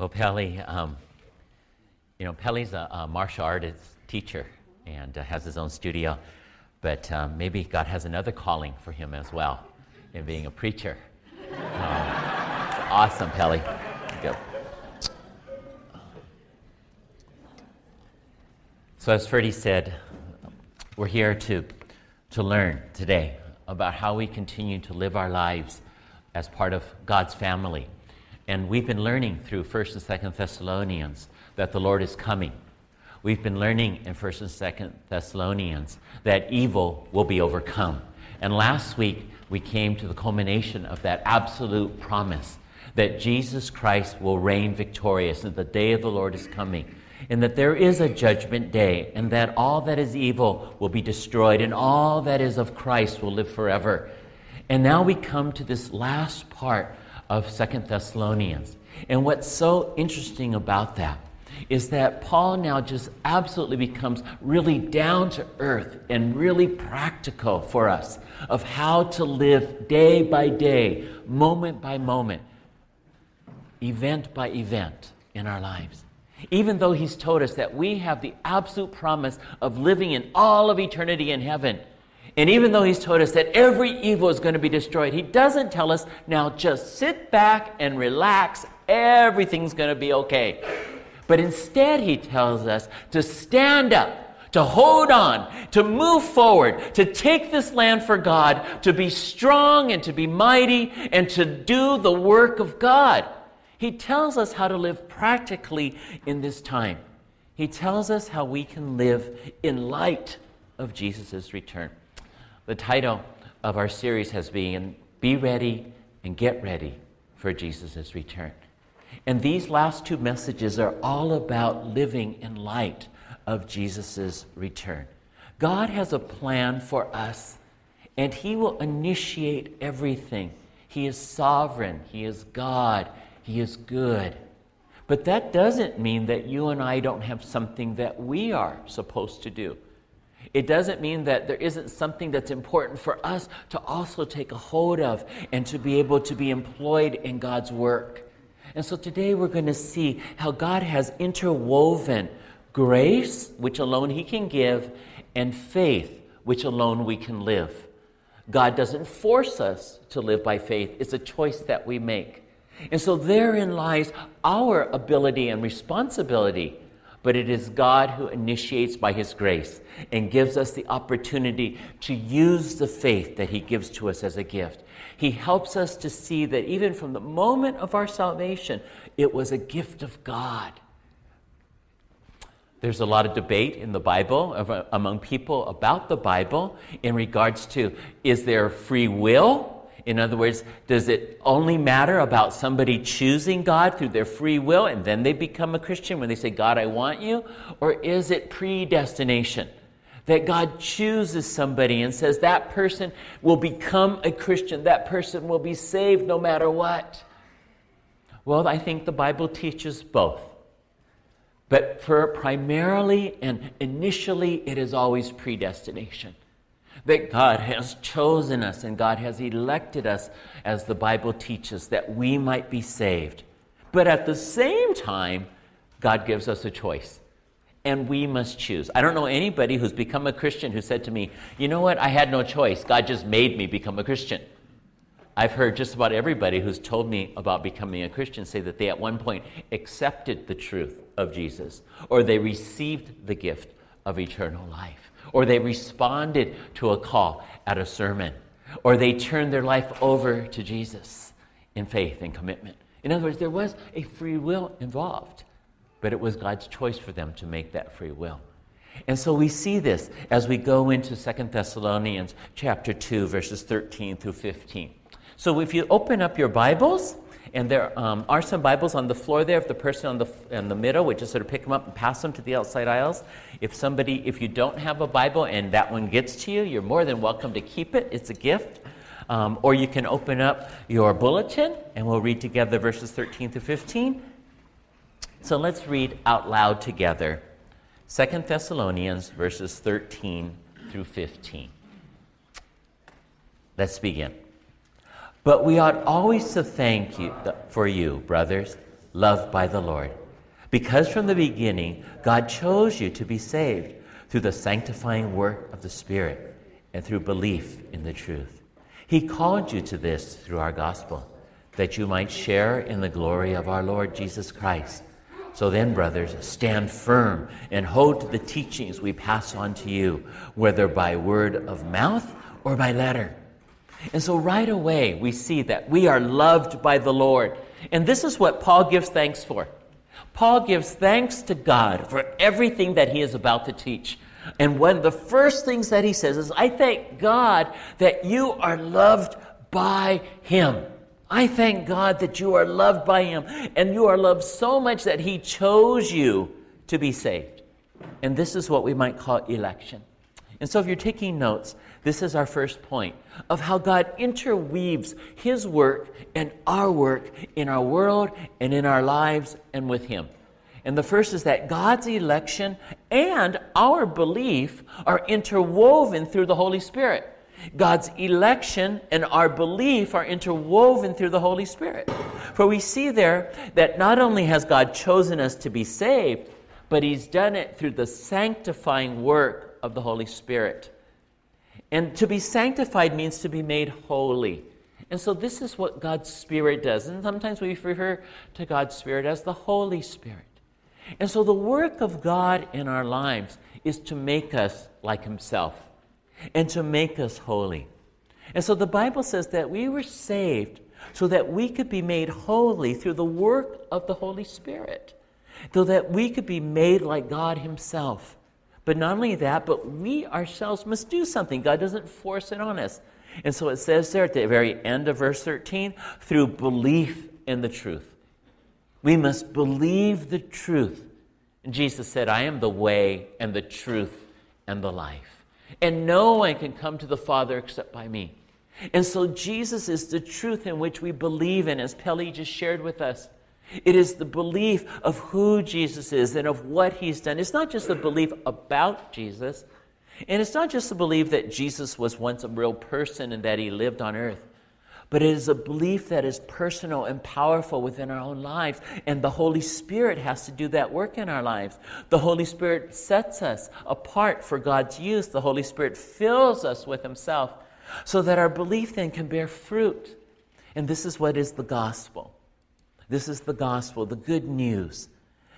Well, Pelly, um, you know, Pelly's a, a, martial artist teacher and uh, has his own studio, but um, maybe God has another calling for him as well in being a preacher. Um, awesome, Pelly. Go. So, as Ferdy said, we're here to, to learn today about how we continue to live our lives as part of God's family and we've been learning through 1st and 2nd Thessalonians that the Lord is coming. We've been learning in 1st and 2nd Thessalonians that evil will be overcome. And last week, we came to the culmination of that absolute promise that Jesus Christ will reign victorious, and the day of the Lord is coming, and that there is a judgment day, and that all that is evil will be destroyed, and all that is of Christ will live forever. And now we come to this last part of Second Thessalonians. And what's so interesting about that is that Paul now just absolutely becomes really down to earth and really practical for us of how to live day by day, moment by moment, event by event in our lives. Even though he's told us that we have the absolute promise of living in all of eternity in heaven, and even though he's told us that every evil is going to be destroyed, he doesn't tell us, now just sit back and relax, everything's going to be okay. But instead, he tells us to stand up, to hold on, to move forward, to take this land for God, to be strong and to be mighty, and to do the work of God. He tells us how to live practically in this time. He tells us how we can live in light of Jesus' return. The title of our series has been Be Ready and Get Ready for Jesus' Return. And these last two messages are all about living in light of Jesus' return. God has a plan for us, and He will initiate everything. He is sovereign, He is God, He is good. But that doesn't mean that you and I don't have something that we are supposed to do. It doesn't mean that there isn't something that's important for us to also take a hold of and to be able to be employed in God's work. And so today we're going to see how God has interwoven grace, which alone He can give, and faith, which alone we can live. God doesn't force us to live by faith, it's a choice that we make. And so therein lies our ability and responsibility but it is God who initiates by His grace and gives us the opportunity to use the faith that He gives to us as a gift. He helps us to see that even from the moment of our salvation, it was a gift of God. There's a lot of debate in the Bible uh, among people about the Bible in regards to is there free will in other words, does it only matter about somebody choosing God through their free will and then they become a Christian when they say, God, I want you? Or is it predestination? That God chooses somebody and says that person will become a Christian, that person will be saved no matter what. Well, I think the Bible teaches both. But for primarily and initially, it is always predestination that God has chosen us and God has elected us, as the Bible teaches, that we might be saved. But at the same time, God gives us a choice. And we must choose. I don't know anybody who's become a Christian who said to me, You know what? I had no choice. God just made me become a Christian. I've heard just about everybody who's told me about becoming a Christian say that they at one point accepted the truth of Jesus or they received the gift of eternal life or they responded to a call at a sermon, or they turned their life over to Jesus in faith and commitment. In other words, there was a free will involved, but it was God's choice for them to make that free will. And so we see this as we go into Second Thessalonians chapter 2 verses 13 through 15. So if you open up your Bibles, and there um, are some Bibles on the floor there. If the person on the, in the middle would just sort of pick them up and pass them to the outside aisles. If somebody, if you don't have a Bible and that one gets to you, you're more than welcome to keep it. It's a gift. Um, or you can open up your bulletin and we'll read together verses 13 to 15. So let's read out loud together Second Thessalonians verses 13 through 15. Let's begin. But we ought always to thank you for you, brothers, loved by the Lord. Because from the beginning, God chose you to be saved through the sanctifying work of the Spirit and through belief in the truth. He called you to this through our gospel, that you might share in the glory of our Lord Jesus Christ. So then, brothers, stand firm and hold to the teachings we pass on to you, whether by word of mouth or by letter. And so, right away, we see that we are loved by the Lord. And this is what Paul gives thanks for. Paul gives thanks to God for everything that he is about to teach. And one of the first things that he says is, I thank God that you are loved by him. I thank God that you are loved by him. And you are loved so much that he chose you to be saved. And this is what we might call election. And so if you're taking notes, this is our first point of how God interweaves His work and our work in our world and in our lives and with Him. And the first is that God's election and our belief are interwoven through the Holy Spirit. God's election and our belief are interwoven through the Holy Spirit. For we see there that not only has God chosen us to be saved, but He's done it through the sanctifying work of the Holy Spirit. And to be sanctified means to be made holy. And so this is what God's Spirit does. And sometimes we refer to God's Spirit as the Holy Spirit. And so the work of God in our lives is to make us like Himself and to make us holy. And so the Bible says that we were saved so that we could be made holy through the work of the Holy Spirit, so that we could be made like God Himself. But not only that, but we ourselves must do something. God doesn't force it on us. And so it says there at the very end of verse 13 through belief in the truth. We must believe the truth. And Jesus said, I am the way and the truth and the life. And no one can come to the Father except by me. And so Jesus is the truth in which we believe in, as Pelly just shared with us. It is the belief of who Jesus is and of what he's done. It's not just the belief about Jesus, and it's not just the belief that Jesus was once a real person and that he lived on earth, but it is a belief that is personal and powerful within our own lives. And the Holy Spirit has to do that work in our lives. The Holy Spirit sets us apart for God's use. The Holy Spirit fills us with himself so that our belief then can bear fruit. And this is what is the gospel. This is the gospel, the good news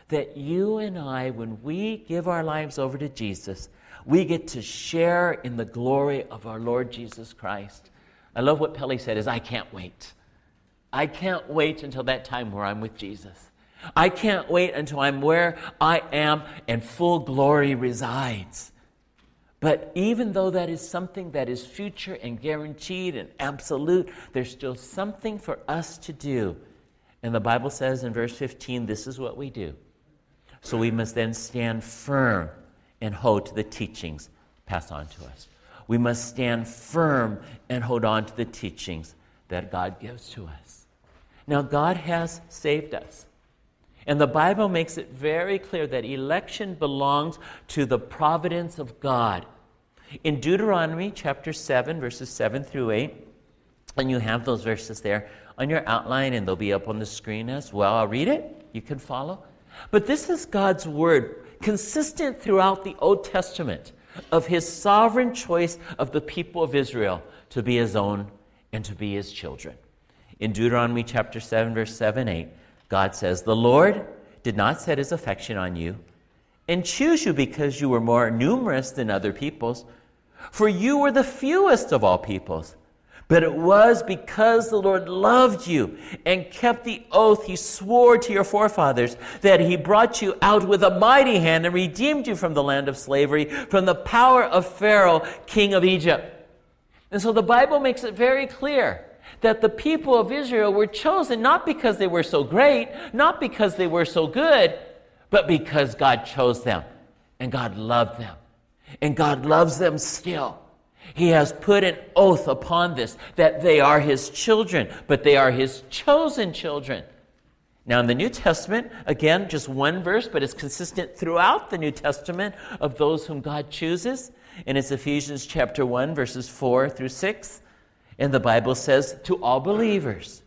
that you and I, when we give our lives over to Jesus, we get to share in the glory of our Lord Jesus Christ. I love what Pelly said is I can't wait. I can't wait until that time where I'm with Jesus. I can't wait until I'm where I am and full glory resides. But even though that is something that is future and guaranteed and absolute, there's still something for us to do and the Bible says in verse 15, this is what we do. So we must then stand firm and hold to the teachings passed on to us. We must stand firm and hold on to the teachings that God gives to us. Now, God has saved us. And the Bible makes it very clear that election belongs to the providence of God. In Deuteronomy chapter 7, verses 7 through 8, and you have those verses there, on your outline and they'll be up on the screen as well. I'll read it. You can follow. But this is God's word, consistent throughout the Old Testament, of his sovereign choice of the people of Israel to be his own and to be his children. In Deuteronomy chapter 7, verse 7 8, God says, The Lord did not set his affection on you and choose you because you were more numerous than other peoples, for you were the fewest of all peoples. But it was because the Lord loved you and kept the oath he swore to your forefathers that he brought you out with a mighty hand and redeemed you from the land of slavery, from the power of Pharaoh, king of Egypt. And so the Bible makes it very clear that the people of Israel were chosen not because they were so great, not because they were so good, but because God chose them and God loved them. And God loves them still. He has put an oath upon this that they are his children, but they are his chosen children. Now, in the New Testament, again, just one verse, but it's consistent throughout the New Testament of those whom God chooses. And it's Ephesians chapter 1, verses 4 through 6. And the Bible says, To all believers,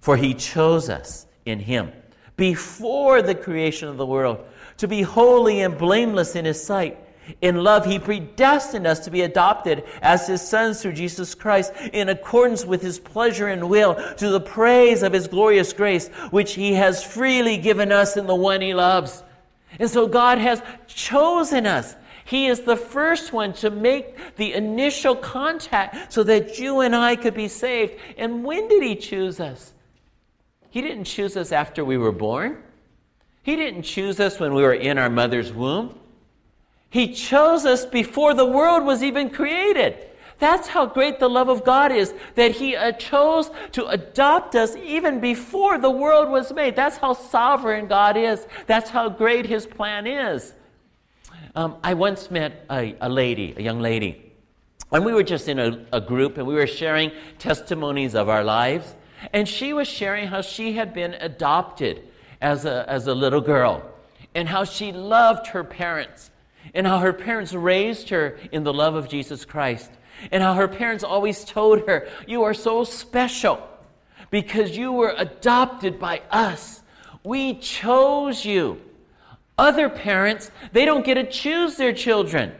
for he chose us in him before the creation of the world, to be holy and blameless in His sight. In love, He predestined us to be adopted as His sons through Jesus Christ in accordance with His pleasure and will to the praise of His glorious grace, which He has freely given us in the one He loves. And so God has chosen us. He is the first one to make the initial contact so that you and I could be saved. And when did He choose us? He didn't choose us after we were born. He didn't choose us when we were in our mother's womb. He chose us before the world was even created. That's how great the love of God is, that He uh, chose to adopt us even before the world was made. That's how sovereign God is. That's how great His plan is. Um, I once met a, a, lady, a young lady, and we were just in a, a group and we were sharing testimonies of our lives. And she was sharing how she had been adopted as a, as a little girl and how she loved her parents and how her parents raised her in the love of Jesus Christ, and how her parents always told her, You are so special because you were adopted by us. We chose you. Other parents, they don't get to choose their children,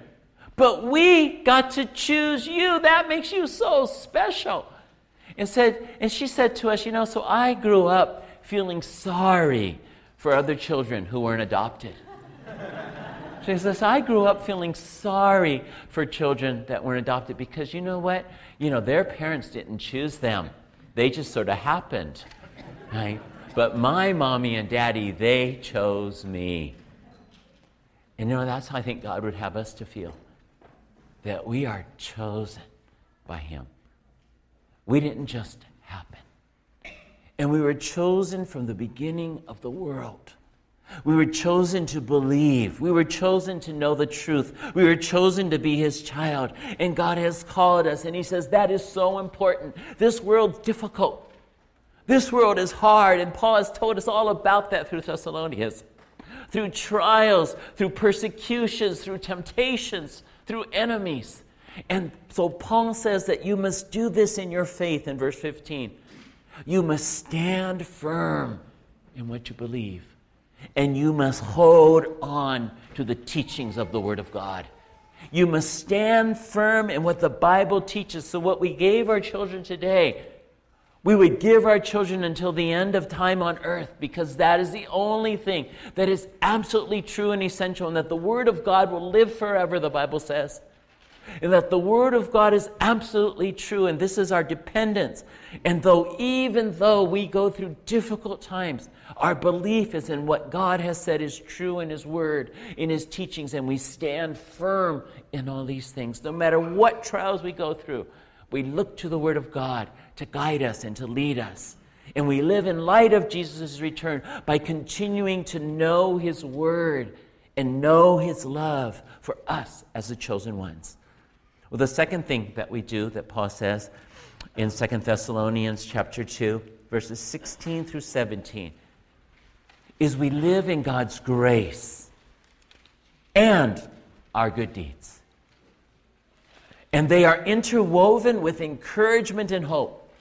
but we got to choose you. That makes you so special. And said, and she said to us, you know, so I grew up feeling sorry for other children who weren't adopted. She says, I grew up feeling sorry for children that weren't adopted because you know what? You know, their parents didn't choose them. They just sort of happened. Right? But my mommy and daddy, they chose me. And you know, that's how I think God would have us to feel that we are chosen by Him. We didn't just happen. And we were chosen from the beginning of the world. We were chosen to believe. We were chosen to know the truth. We were chosen to be His child. And God has called us. And He says that is so important. This world's difficult. This world is hard. And Paul has told us all about that through Thessalonians. Through trials, through persecutions, through temptations, through enemies. And so Paul says that you must do this in your faith in verse 15. You must stand firm in what you believe and you must hold on to the teachings of the Word of God. You must stand firm in what the Bible teaches. So, what we gave our children today, we would give our children until the end of time on earth because that is the only thing that is absolutely true and essential, and that the Word of God will live forever, the Bible says and that the Word of God is absolutely true, and this is our dependence. And though, even though we go through difficult times, our belief is in what God has said is true in His Word, in His teachings, and we stand firm in all these things. No matter what trials we go through, we look to the Word of God to guide us and to lead us. And we live in light of Jesus' return by continuing to know His Word and know His love for us as the chosen ones. Well, the second thing that we do that Paul says in 2 Thessalonians chapter 2, verses 16 through 17, is we live in God's grace and our good deeds. And they are interwoven with encouragement and hope.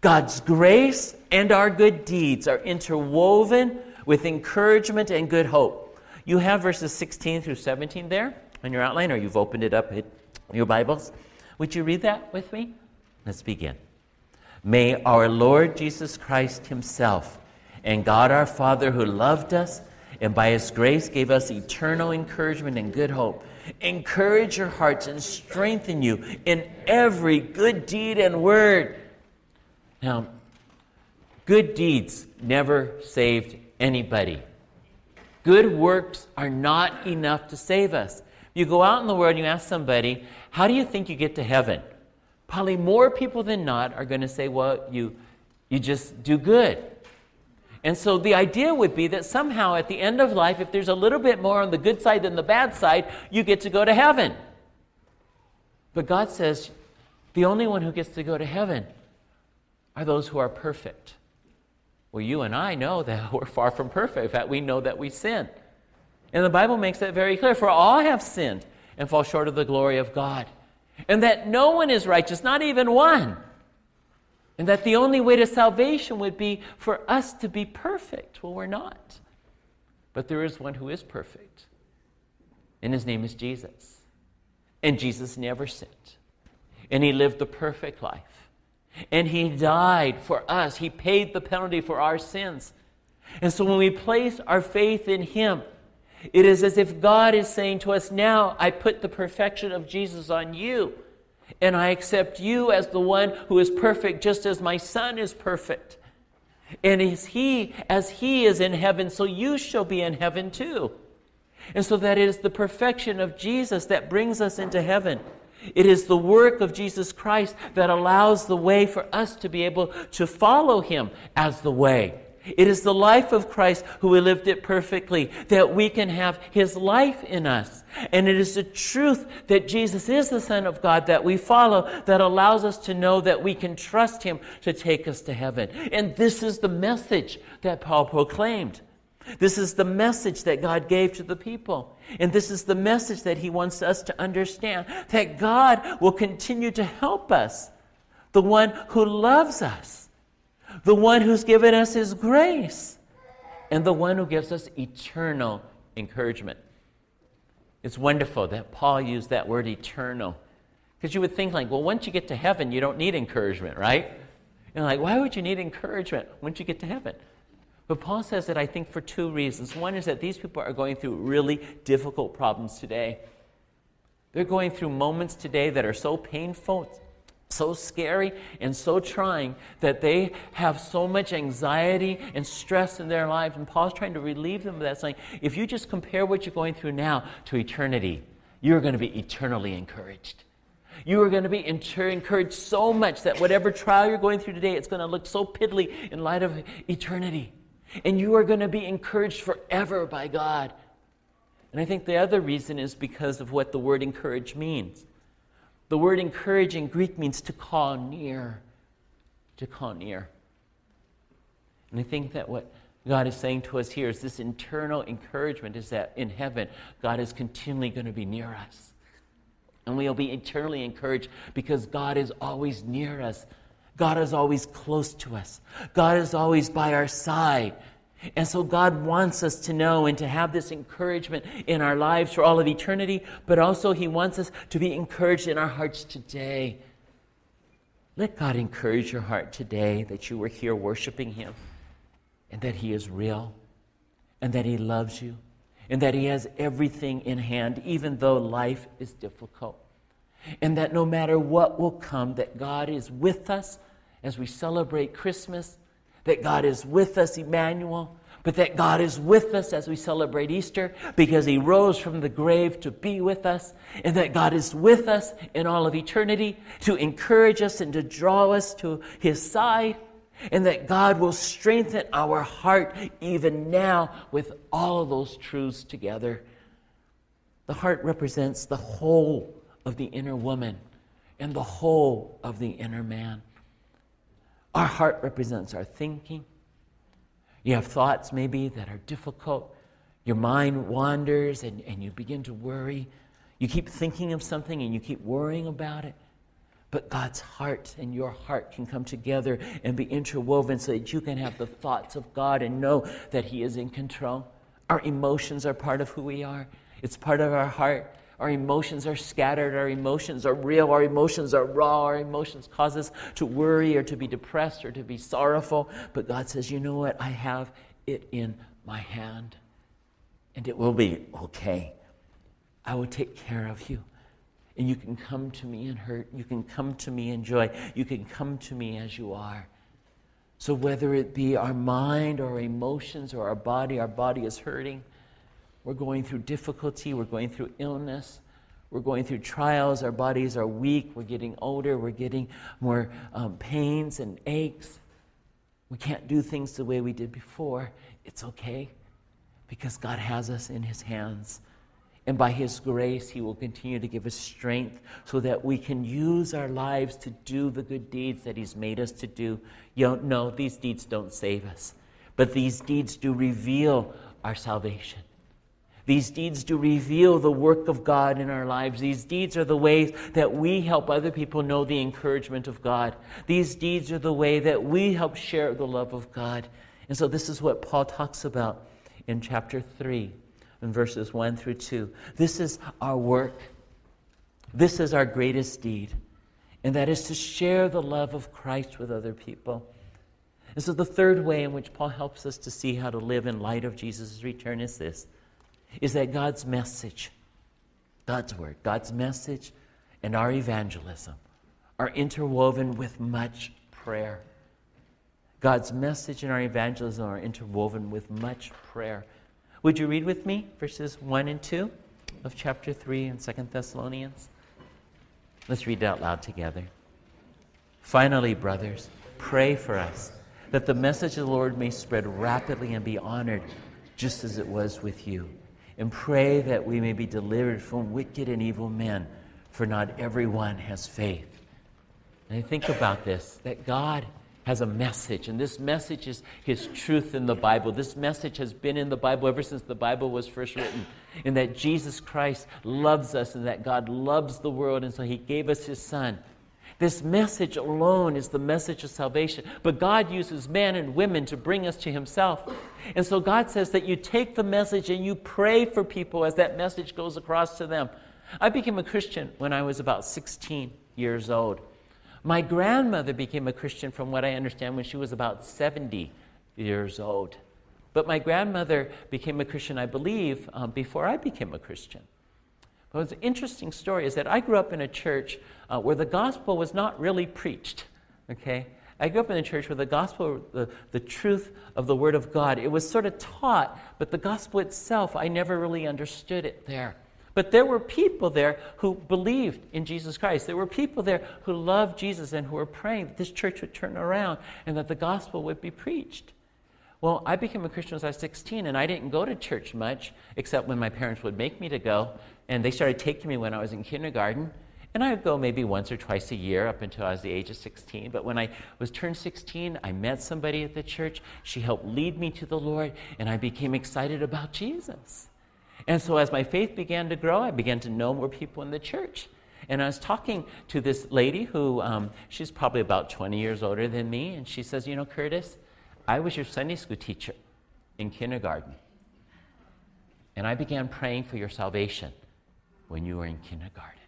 God's grace and our good deeds are interwoven with encouragement and good hope. You have verses 16 through 17 there in your outline, or you've opened it up your Bibles. Would you read that with me? Let's begin. May our Lord Jesus Christ Himself and God our Father, who loved us and by His grace gave us eternal encouragement and good hope, encourage your hearts and strengthen you in every good deed and word. Now, good deeds never saved anybody. Good works are not enough to save us. You go out in the world and you ask somebody, how do you think you get to heaven? Probably more people than not are going to say, well, you, you just do good. And so the idea would be that somehow at the end of life, if there's a little bit more on the good side than the bad side, you get to go to heaven. But God says the only one who gets to go to heaven are those who are perfect. Well, you and I know that we're far from perfect. In fact, we know that we sin. And the Bible makes that very clear. For all have sinned and fall short of the glory of God. And that no one is righteous, not even one. And that the only way to salvation would be for us to be perfect. Well, we're not. But there is one who is perfect, and his name is Jesus. And Jesus never sinned, and he lived the perfect life. And he died for us, he paid the penalty for our sins. And so when we place our faith in him, it is as if God is saying to us, Now I put the perfection of Jesus on you, and I accept you as the one who is perfect, just as my Son is perfect. And as he, as he is in heaven, so you shall be in heaven too. And so that it is the perfection of Jesus that brings us into heaven. It is the work of Jesus Christ that allows the way for us to be able to follow him as the way. It is the life of Christ who lived it perfectly that we can have his life in us. And it is the truth that Jesus is the Son of God that we follow that allows us to know that we can trust him to take us to heaven. And this is the message that Paul proclaimed. This is the message that God gave to the people. And this is the message that he wants us to understand that God will continue to help us, the one who loves us the one who's given us his grace, and the one who gives us eternal encouragement. It's wonderful that Paul used that word eternal. Because you would think, like, well, once you get to heaven, you don't need encouragement, right? And like, why would you need encouragement once you get to heaven? But Paul says that I think for two reasons. One is that these people are going through really difficult problems today. They're going through moments today that are so painful, so scary and so trying that they have so much anxiety and stress in their lives. And Paul's trying to relieve them of that, saying, if you just compare what you're going through now to eternity, you're going to be eternally encouraged. You are going to be encouraged so much that whatever trial you're going through today, it's going to look so piddly in light of eternity. And you are going to be encouraged forever by God. And I think the other reason is because of what the word encourage means. The word encourage in Greek means to call near. To call near. And I think that what God is saying to us here is this internal encouragement is that in heaven, God is continually going to be near us. And we'll be eternally encouraged because God is always near us. God is always close to us. God is always by our side. And so God wants us to know and to have this encouragement in our lives for all of eternity, but also He wants us to be encouraged in our hearts today. Let God encourage your heart today that you are here worshiping Him and that He is real and that He loves you and that He has everything in hand, even though life is difficult. And that no matter what will come, that God is with us as we celebrate Christmas that God is with us, Emmanuel, but that God is with us as we celebrate Easter because he rose from the grave to be with us, and that God is with us in all of eternity to encourage us and to draw us to his side, and that God will strengthen our heart even now with all of those truths together. The heart represents the whole of the inner woman and the whole of the inner man. Our heart represents our thinking. You have thoughts maybe that are difficult. Your mind wanders and, and you begin to worry. You keep thinking of something and you keep worrying about it. But God's heart and your heart can come together and be interwoven so that you can have the thoughts of God and know that He is in control. Our emotions are part of who we are, it's part of our heart. Our emotions are scattered. Our emotions are real. Our emotions are raw. Our emotions cause us to worry or to be depressed or to be sorrowful. But God says, you know what? I have it in my hand. And it will be okay. I will take care of you. And you can come to me in hurt. You can come to me in joy. You can come to me as you are. So, whether it be our mind or our emotions or our body, our body is hurting we're going through difficulty, we're going through illness, we're going through trials, our bodies are weak, we're getting older, we're getting more um, pains and aches. We can't do things the way we did before. It's okay because God has us in His hands. And by His grace, He will continue to give us strength so that we can use our lives to do the good deeds that He's made us to do. You know, these deeds don't save us, but these deeds do reveal our salvation. These deeds do reveal the work of God in our lives. These deeds are the ways that we help other people know the encouragement of God. These deeds are the way that we help share the love of God. And so, this is what Paul talks about in chapter 3, in verses 1 through 2. This is our work, this is our greatest deed, and that is to share the love of Christ with other people. And so, the third way in which Paul helps us to see how to live in light of Jesus' return is this is that God's message, God's word, God's message, and our evangelism are interwoven with much prayer. God's message and our evangelism are interwoven with much prayer. Would you read with me verses 1 and 2 of chapter 3 in 2 Thessalonians? Let's read it out loud together. Finally, brothers, pray for us that the message of the Lord may spread rapidly and be honored, just as it was with you and pray that we may be delivered from wicked and evil men, for not everyone has faith. And I think about this that God has a message, and this message is His truth in the Bible. This message has been in the Bible ever since the Bible was first written, and that Jesus Christ loves us, and that God loves the world, and so He gave us His Son this message alone is the message of salvation. But God uses men and women to bring us to Himself. And so God says that you take the message and you pray for people as that message goes across to them. I became a Christian when I was about 16 years old. My grandmother became a Christian, from what I understand, when she was about 70 years old. But my grandmother became a Christian, I believe, um, before I became a Christian. But what's an interesting story is that I grew up in a church uh, where the gospel was not really preached. Okay? I grew up in a church where the gospel, the, the truth of the Word of God, it was sort of taught, but the gospel itself, I never really understood it there. But there were people there who believed in Jesus Christ. There were people there who loved Jesus and who were praying that this church would turn around and that the gospel would be preached. Well, I became a Christian when I was 16, and I didn't go to church much, except when my parents would make me to go. And they started taking me when I was in kindergarten. And I would go maybe once or twice a year up until I was the age of 16. But when I was turned 16, I met somebody at the church. She helped lead me to the Lord, and I became excited about Jesus. And so as my faith began to grow, I began to know more people in the church. And I was talking to this lady who, um, she's probably about 20 years older than me, and she says, You know, Curtis, I was your Sunday school teacher in kindergarten. And I began praying for your salvation when you were in kindergarten.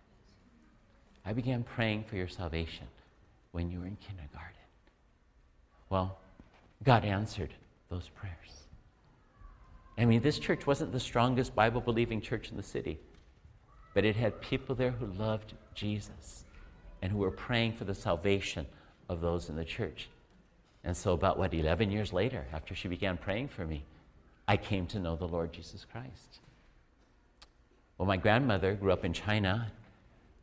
I began praying for your salvation when you were in kindergarten. Well, God answered those prayers. I mean, this church wasn't the strongest Bible believing church in the city, but it had people there who loved Jesus and who were praying for the salvation of those in the church. And so, about what, 11 years later, after she began praying for me, I came to know the Lord Jesus Christ. Well, my grandmother grew up in China,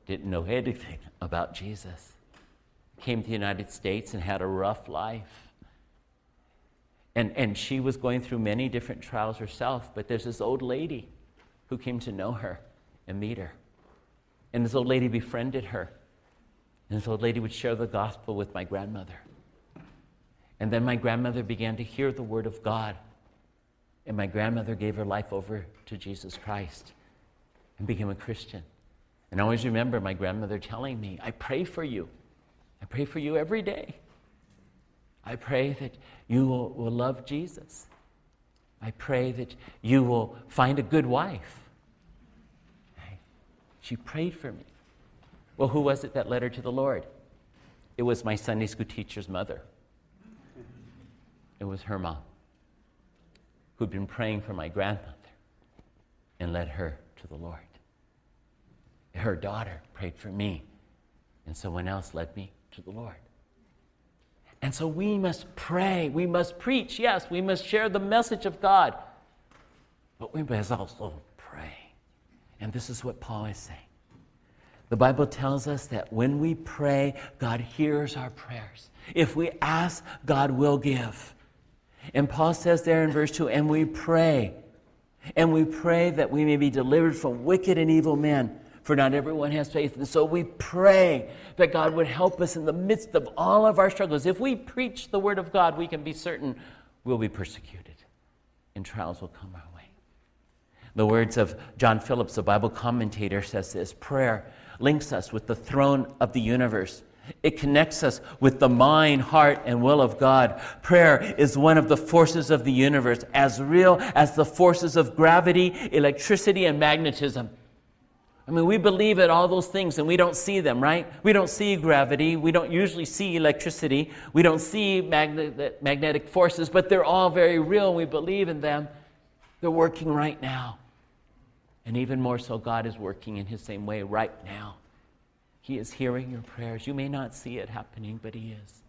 didn't know anything about Jesus. Came to the United States and had a rough life. And, and she was going through many different trials herself, but there's this old lady who came to know her and meet her. And this old lady befriended her. And this old lady would share the gospel with my grandmother. And then my grandmother began to hear the word of God. And my grandmother gave her life over to Jesus Christ and became a Christian. And I always remember my grandmother telling me, I pray for you. I pray for you every day. I pray that you will, will love Jesus. I pray that you will find a good wife. She prayed for me. Well, who was it that led her to the Lord? It was my Sunday school teacher's mother. It was her mom who'd been praying for my grandmother and led her to the Lord. Her daughter prayed for me, and someone else led me to the Lord. And so we must pray. We must preach. Yes, we must share the message of God. But we must also pray. And this is what Paul is saying. The Bible tells us that when we pray, God hears our prayers. If we ask, God will give. And Paul says there in verse 2 and we pray. And we pray that we may be delivered from wicked and evil men for not everyone has faith. And so we pray that God would help us in the midst of all of our struggles. If we preach the word of God, we can be certain we'll be persecuted and trials will come our way. The words of John Phillips, the Bible commentator, says this prayer links us with the throne of the universe. It connects us with the mind, heart, and will of God. Prayer is one of the forces of the universe, as real as the forces of gravity, electricity, and magnetism. I mean, we believe in all those things and we don't see them, right? We don't see gravity. We don't usually see electricity. We don't see magnet- magnetic forces, but they're all very real. We believe in them. They're working right now. And even more so, God is working in His same way right now. He is hearing your prayers. You may not see it happening, but He is.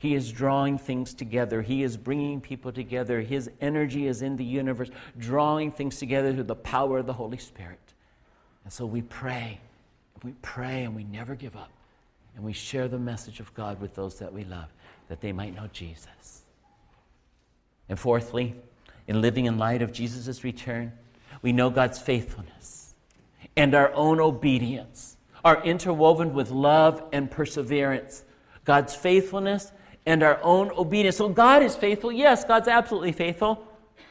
He is drawing things together. He is bringing people together. His energy is in the universe, drawing things together through the power of the Holy Spirit. And so we pray, and we pray, and we never give up. And we share the message of God with those that we love, that they might know Jesus. And fourthly, in living in light of Jesus' return, we know God's faithfulness and our own obedience are interwoven with love and perseverance. God's faithfulness and our own obedience. So God is faithful. Yes, God's absolutely faithful.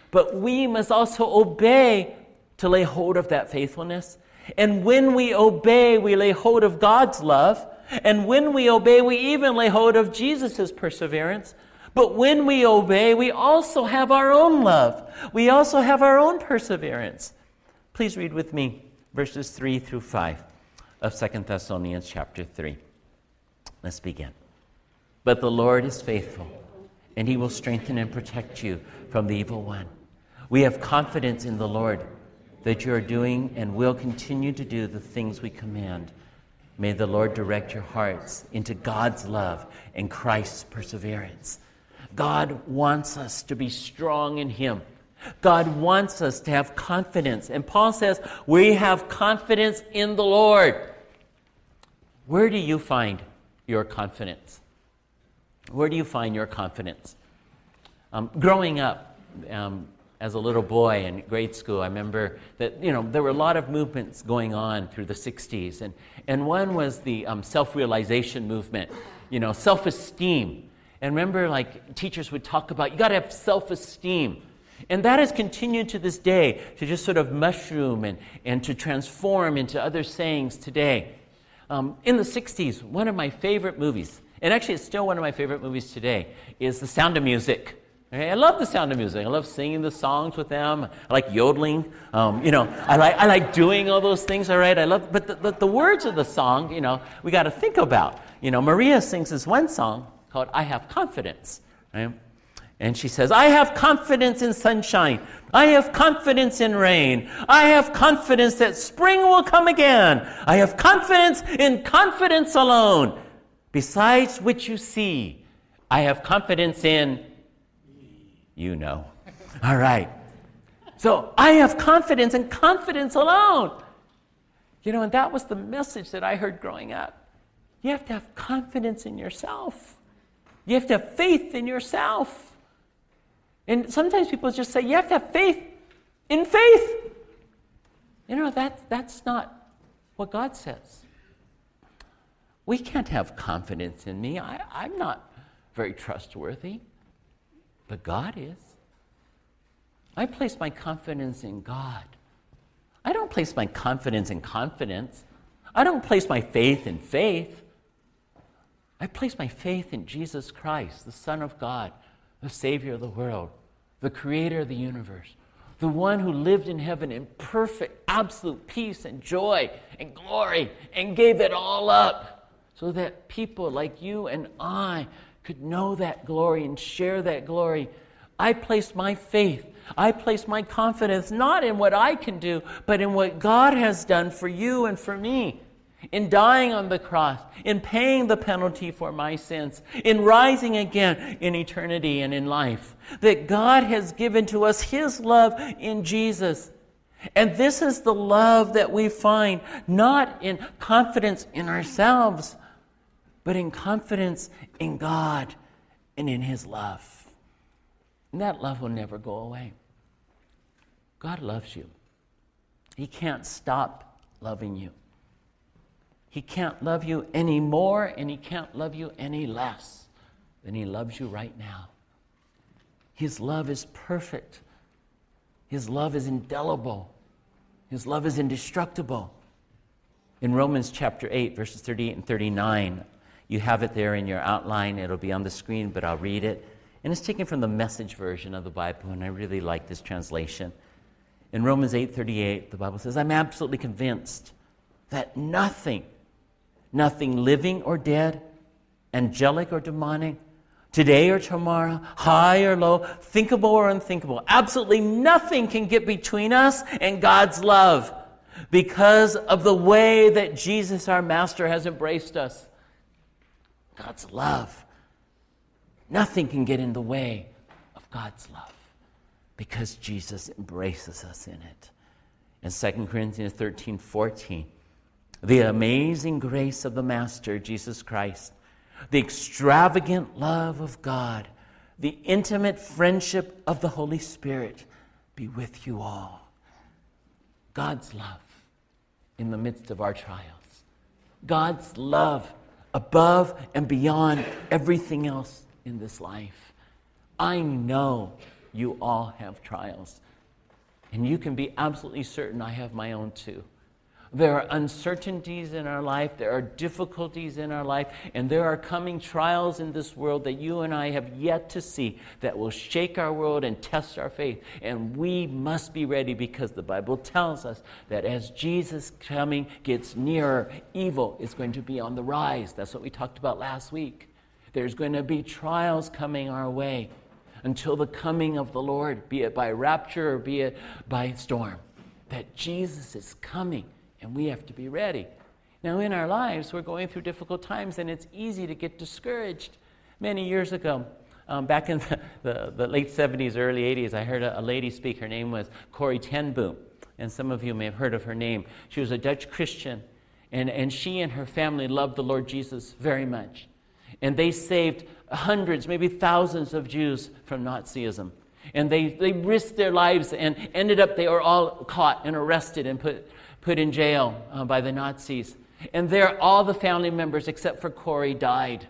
But we must also obey to lay hold of that faithfulness and when we obey, we lay hold of God's love. And when we obey, we even lay hold of Jesus' perseverance. But when we obey, we also have our own love. We also have our own perseverance. Please read with me verses 3 through 5 of Second Thessalonians chapter 3. Let's begin. But the Lord is faithful, and he will strengthen and protect you from the evil one. We have confidence in the Lord that you are doing and will continue to do the things we command. May the Lord direct your hearts into God's love and Christ's perseverance. God wants us to be strong in Him. God wants us to have confidence. And Paul says, We have confidence in the Lord. Where do you find your confidence? Where do you find your confidence? Um, growing up, um, as a little boy in grade school, I remember that you know there were a lot of movements going on through the '60s, and and one was the um, self-realization movement, you know, self-esteem. And remember, like teachers would talk about, you got to have self-esteem, and that has continued to this day to just sort of mushroom and and to transform into other sayings today. Um, in the '60s, one of my favorite movies, and actually it's still one of my favorite movies today, is The Sound of Music. I love the sound of music. I love singing the songs with them. I like yodeling. Um, you know, I like, I like doing all those things, all right? I love, but the, the, the words of the song, you know, we got to think about. You know, Maria sings this one song called I Have Confidence, right? And she says, I have confidence in sunshine. I have confidence in rain. I have confidence that spring will come again. I have confidence in confidence alone. Besides which you see, I have confidence in you know. All right. So I have confidence in confidence alone. You know, and that was the message that I heard growing up. You have to have confidence in yourself. You have to have faith in yourself. And sometimes people just say, you have to have faith in faith. You know, that, that's not what God says. We can't have confidence in me. I, I'm not very trustworthy but God is. I place my confidence in God. I don't place my confidence in confidence. I don't place my faith in faith. I place my faith in Jesus Christ, the Son of God, the Savior of the world, the Creator of the universe, the one who lived in heaven in perfect, absolute peace and joy and glory and gave it all up so that people like you and I could know that glory and share that glory. I place my faith, I place my confidence not in what I can do, but in what God has done for you and for me. In dying on the cross, in paying the penalty for my sins, in rising again in eternity and in life. That God has given to us His love in Jesus. And this is the love that we find not in confidence in ourselves, but in confidence in God and in His love. And that love will never go away. God loves you. He can't stop loving you. He can't love you any more and He can't love you any less than He loves you right now. His love is perfect, His love is indelible. His love is indestructible. In Romans chapter 8, verses 38 and 39, you have it there in your outline. It'll be on the screen, but I'll read it. And it's taken from the message version of the Bible, and I really like this translation. In Romans 8:38, the Bible says, "I'm absolutely convinced that nothing, nothing living or dead, angelic or demonic, today or tomorrow, high or low, thinkable or unthinkable, absolutely nothing can get between us and God's love because of the way that Jesus, our Master, has embraced us. God's love. Nothing can get in the way of God's love because Jesus embraces us in it. In 2 Corinthians 13 14, the amazing grace of the Master, Jesus Christ, the extravagant love of God, the intimate friendship of the Holy Spirit be with you all. God's love in the midst of our trials. God's love above and beyond everything else in this life. I know you all have trials. And you can be absolutely certain I have my own too. There are uncertainties in our life, there are difficulties in our life, and there are coming trials in this world that you and I have yet to see that will shake our world and test our faith. And we must be ready because the Bible tells us that as Jesus coming gets nearer, evil is going to be on the rise. That's what we talked about last week. There's going to be trials coming our way until the coming of the Lord, be it by rapture or be it by storm. That Jesus is coming and we have to be ready. Now, in our lives, we're going through difficult times, and it's easy to get discouraged. Many years ago, um, back in the, the, the, late 70s, early 80s, I heard a, a, lady speak. Her name was Corrie ten Boom, and some of you may have heard of her name. She was a Dutch Christian, and, and she and her family loved the Lord Jesus very much. And they saved hundreds, maybe thousands of Jews from Nazism. And they, they risked their lives and ended up, they were all caught and arrested and put put in jail uh, by the Nazis. And there, all the family members except for Corrie, died.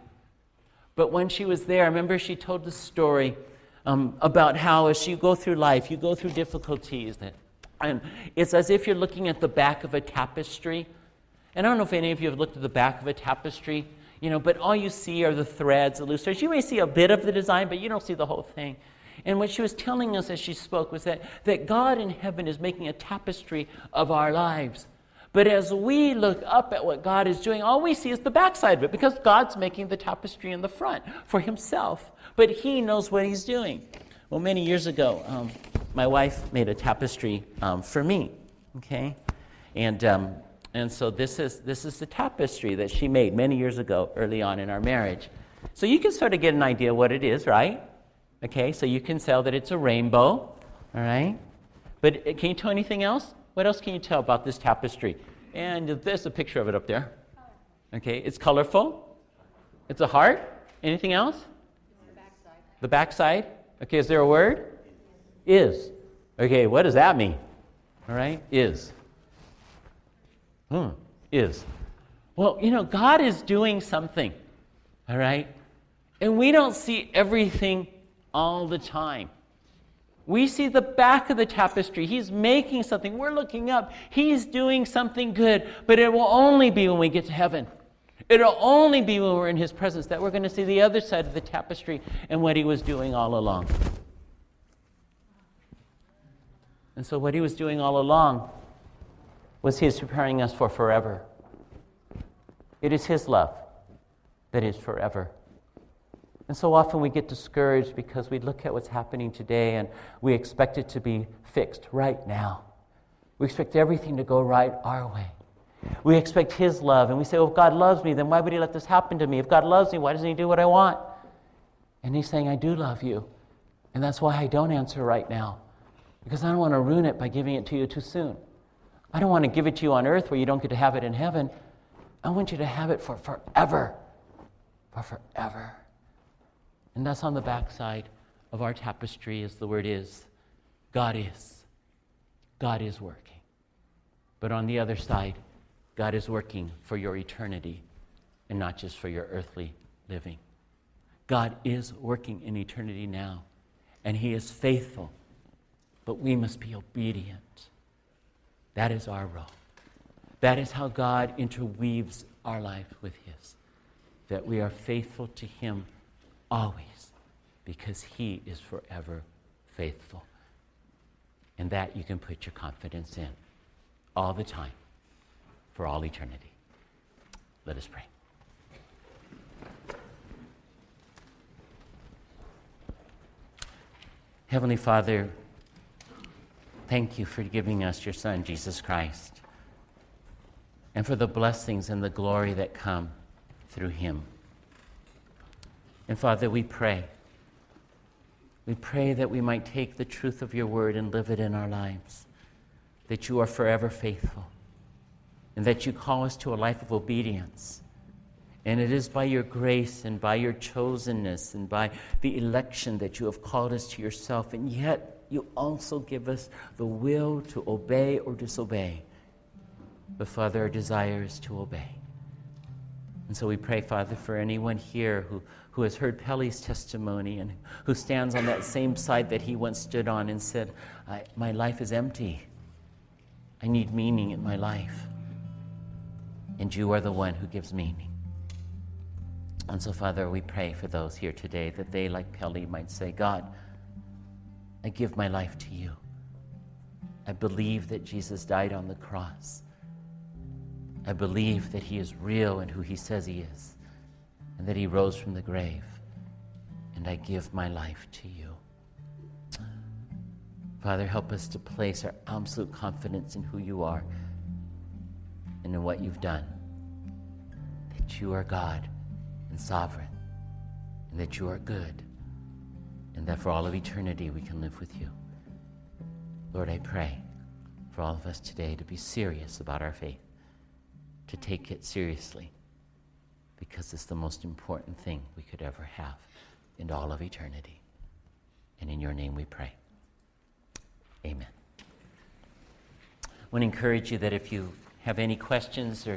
But when she was there, I remember she told the story um, about how, as you go through life, you go through difficulties. That, and it's as if you're looking at the back of a tapestry. And I don't know if any of you have looked at the back of a tapestry, you know, but all you see are the threads, the loose threads. You may see a bit of the design, but you don't see the whole thing. And what she was telling us as she spoke was that, that God in heaven is making a tapestry of our lives. But as we look up at what God is doing, all we see is the backside of it because God's making the tapestry in the front for Himself. But He knows what He's doing. Well, many years ago, um, my wife made a tapestry um, for me, okay? And, um, and so this is, this is the tapestry that she made many years ago, early on in our marriage. So you can sort of get an idea what it is, right? Okay, so you can tell that it's a rainbow, all right? But uh, can you tell anything else? What else can you tell about this tapestry? And there's a picture of it up there. Okay, it's colorful. It's a heart. Anything else? The backside. The backside. Okay, is there a word? Is. Okay, what does that mean? All right, is. Hmm, is. Well, you know, God is doing something, all right? And we don't see everything all the time. We see the back of the tapestry. He's making something. We're looking up. He's doing something good, but it will only be when we get to heaven. It'll only be when we're in His presence that we're going to see the other side of the tapestry and what He was doing all along. And so, what He was doing all along was He is preparing us for forever. It is His love that is forever. And so often we get discouraged because we look at what's happening today and we expect it to be fixed right now. We expect everything to go right our way. We expect His love, and we say, well, if God loves me, then why would He let this happen to me? If God loves me, why doesn't He do what I want? And He's saying, I do love you. And that's why I don't answer right now, because I don't want to ruin it by giving it to you too soon. I don't want to give it to you on earth where you don't get to have it in heaven. I want you to have it for forever. For forever. And that's on the backside of our tapestry, as the word is. God is. God is working. But on the other side, God is working for your eternity and not just for your earthly living. God is working in eternity now, and He is faithful, but we must be obedient. That is our role. That is how God interweaves our life with His. That we are faithful to Him always because He is forever faithful. And that you can put your confidence in all the time for all eternity. Let us pray. Heavenly Father, thank you for giving us your Son, Jesus Christ, and for the blessings and the glory that come through him. And Father, we pray. We pray that we might take the truth of your word and live it in our lives, that you are forever faithful, and that you call us to a life of obedience and it is by your grace and by your chosenness and by the election that you have called us to yourself. And yet, you also give us the will to obey or disobey. But, Father, our desire is to obey. And so we pray, Father, for anyone here who, who has heard Pelly's testimony and who stands on that same side that he once stood on and said, My life is empty. I need meaning in my life. And you are the one who gives meaning. And so, Father, we pray for those here today that they, like Pelly, might say, God, I give my life to you. I believe that Jesus died on the cross. I believe that he is real and who he says he is, and that he rose from the grave. And I give my life to you. Father, help us to place our absolute confidence in who you are and in what you've done. That you are God and sovereign, and that you are good, and that for all of eternity we can live with you. Lord, I pray for all of us today to be serious about our faith, to take it seriously, because it's the most important thing we could ever have in all of eternity. And in your name we pray. Amen. I want to encourage you that if you have any questions or